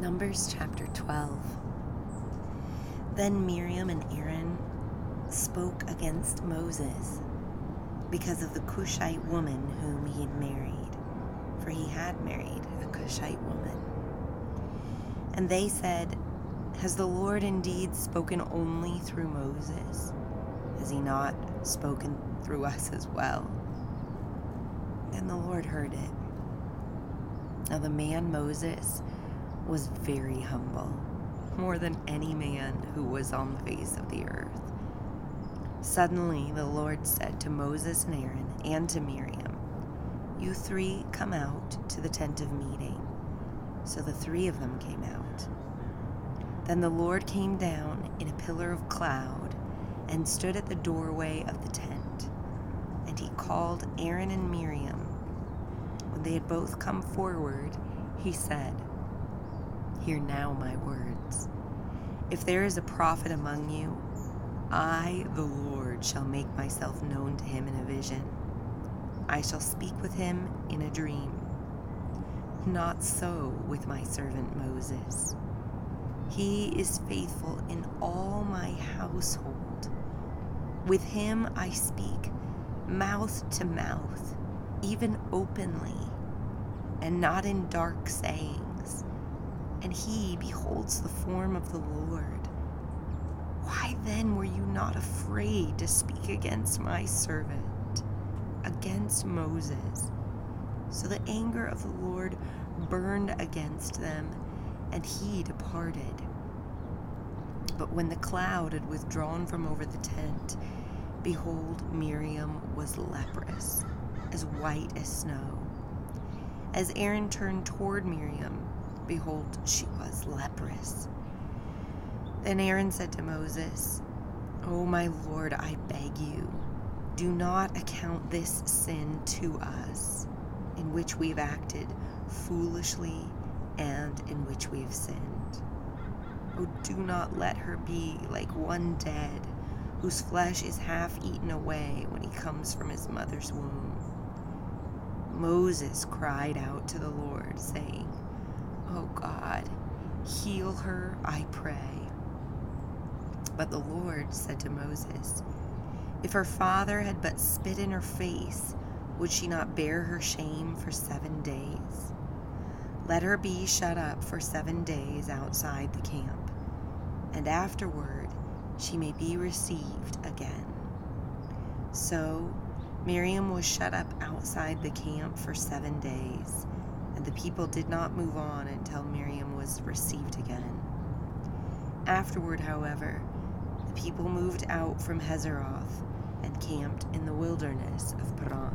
Numbers chapter 12. Then Miriam and Aaron spoke against Moses because of the Cushite woman whom he had married, for he had married a Cushite woman. And they said, Has the Lord indeed spoken only through Moses? Has he not spoken through us as well? And the Lord heard it. Now the man Moses was very humble, more than any man who was on the face of the earth. Suddenly the Lord said to Moses and Aaron and to Miriam, You three come out to the tent of meeting. So the three of them came out. Then the Lord came down in a pillar of cloud and stood at the doorway of the tent. And he called Aaron and Miriam. When they had both come forward, he said, Hear now my words. If there is a prophet among you, I, the Lord, shall make myself known to him in a vision. I shall speak with him in a dream. Not so with my servant Moses. He is faithful in all my household. With him I speak mouth to mouth, even openly, and not in dark sayings and he beholds the form of the Lord. Why then were you not afraid to speak against my servant, against Moses? So the anger of the Lord burned against them, and he departed. But when the cloud had withdrawn from over the tent, behold, Miriam was leprous, as white as snow. As Aaron turned toward Miriam, behold, she was leprous. Then Aaron said to Moses, O my Lord, I beg you, do not account this sin to us, in which we've acted foolishly and in which we have sinned. O do not let her be like one dead, whose flesh is half eaten away when he comes from his mother's womb. Moses cried out to the Lord, saying, Oh God, heal her, I pray. But the Lord said to Moses, If her father had but spit in her face, would she not bear her shame for seven days? Let her be shut up for seven days outside the camp, and afterward she may be received again. So Miriam was shut up outside the camp for seven days and the people did not move on until Miriam was received again. Afterward, however, the people moved out from Hazeroth and camped in the wilderness of Paran.